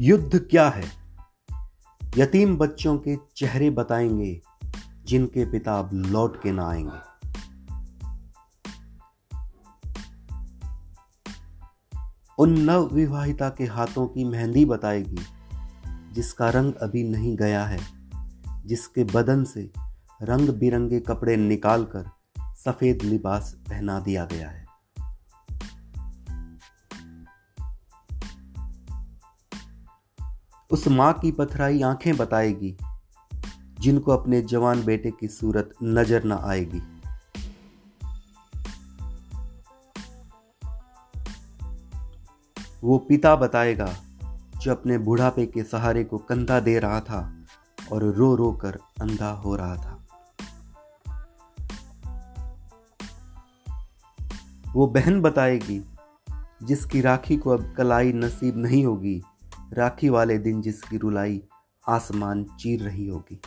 युद्ध क्या है? यतीम बच्चों के चेहरे बताएँगे, जिनके पिता अब लौट के ना आएँगे। उन नव विवाहिता के हाथों की मेहंदी बताएगी, जिसका रंग अभी नहीं गया है, जिसके बदन से रंग बिरंगे कपड़े निकालकर सफ़ेद लिबास पहना दिया गया है। उस माँ की पथराई आँखें बताएगी, जिनको अपने जवान बेटे की सूरत नज़र न आएगी। वो पिता बताएगा, जो अपने बुढ़ापे के सहारे को कंधा दे रहा था और रो रो कर अंधा हो रहा था। वो बहन बताएगी, जिसकी राखी को अब कलाई नसीब नहीं होगी राखी वाले दिन जिसकी रुलाई आसमान चीर रही होगी।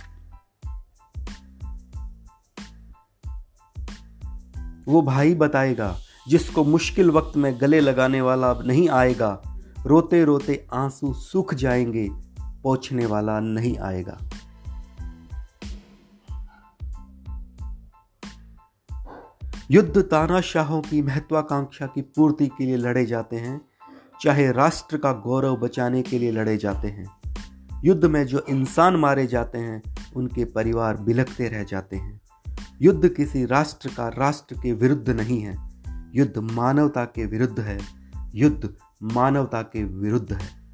वो भाई बताएगा, जिसको मुश्किल वक्त में गले लगाने वाला अब नहीं आएगा रोते रोते आँसू सूख जाएँगे पहुँचने वाला नहीं आएगा। युद्ध तानाशाहों की महत्वाकांक्षा की पूर्ति के लिए लड़े जाते हैं चाहे राष्ट्र का गौरव बचाने के लिए लड़े जाते हैं, युद्ध में जो इंसान मारे जाते हैं, उनके परिवार बिलखते रह जाते हैं। युद्ध किसी राष्ट्र का राष्ट्र के विरुद्ध नहीं है, युद्ध मानवता के विरुद्ध है, युद्ध मानवता के विरुद्ध है।